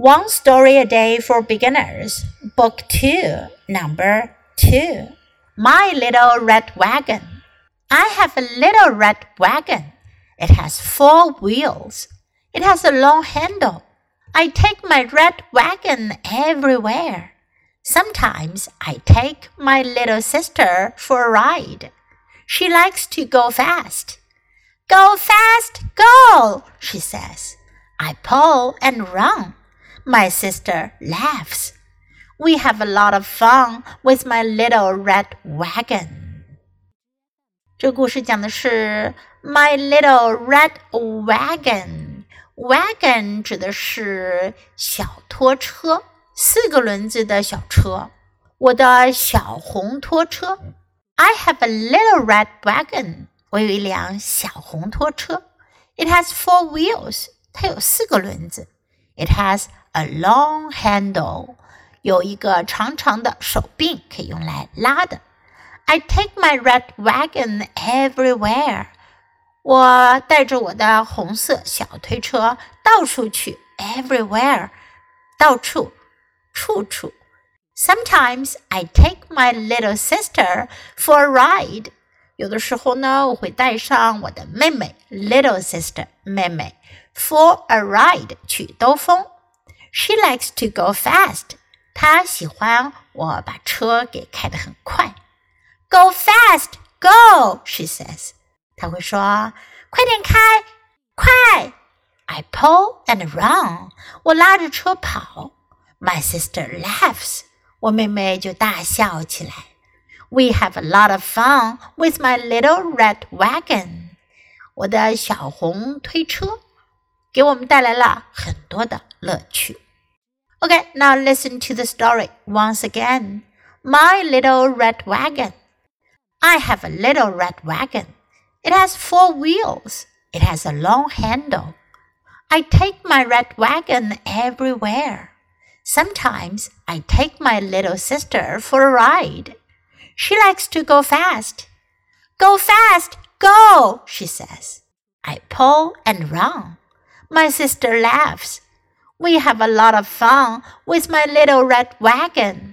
One Story a Day for Beginners, Book 2, Number 2. My Little Red Wagon. I have a little red wagon. It has four wheels. It has a long handle. I take my red wagon everywhere. Sometimes I take my little sister for a ride. She likes to go fast. Go fast, go, she says. I pull and run My sister laughs. We have a lot of fun with my little red wagon. 这故事讲的是 My little red wagon. Wagon 指的是小拖车，四个轮子的小车。我的小红拖车。I have a little red wagon. 我有一辆小红拖车。It has four wheels. 它有四个轮子。It has a long handle，有一个长长的手柄可以用来拉的。I take my red wagon everywhere。我带着我的红色小推车到处去，everywhere，到处，处处。Sometimes I take my little sister for a ride。有的时候呢，我会带上我的妹妹，little sister，妹妹，for a ride 去兜风。she likes to go fast. 她喜欢我把车给开得很快。Go fast, go, she says. 她会说：“快点开，快！” I pull and run. 我拉着车跑。My sister laughs. 我妹妹就大笑起来。We have a lot of fun with my little red wagon. 我的小红推车。 给我们带来了很多的乐趣。Okay, now listen to the story once again. My little red wagon. I have a little red wagon. It has four wheels. It has a long handle. I take my red wagon everywhere. Sometimes I take my little sister for a ride. She likes to go fast. Go fast, go, she says. I pull and run. My sister laughs. We have a lot of fun with my little red wagon.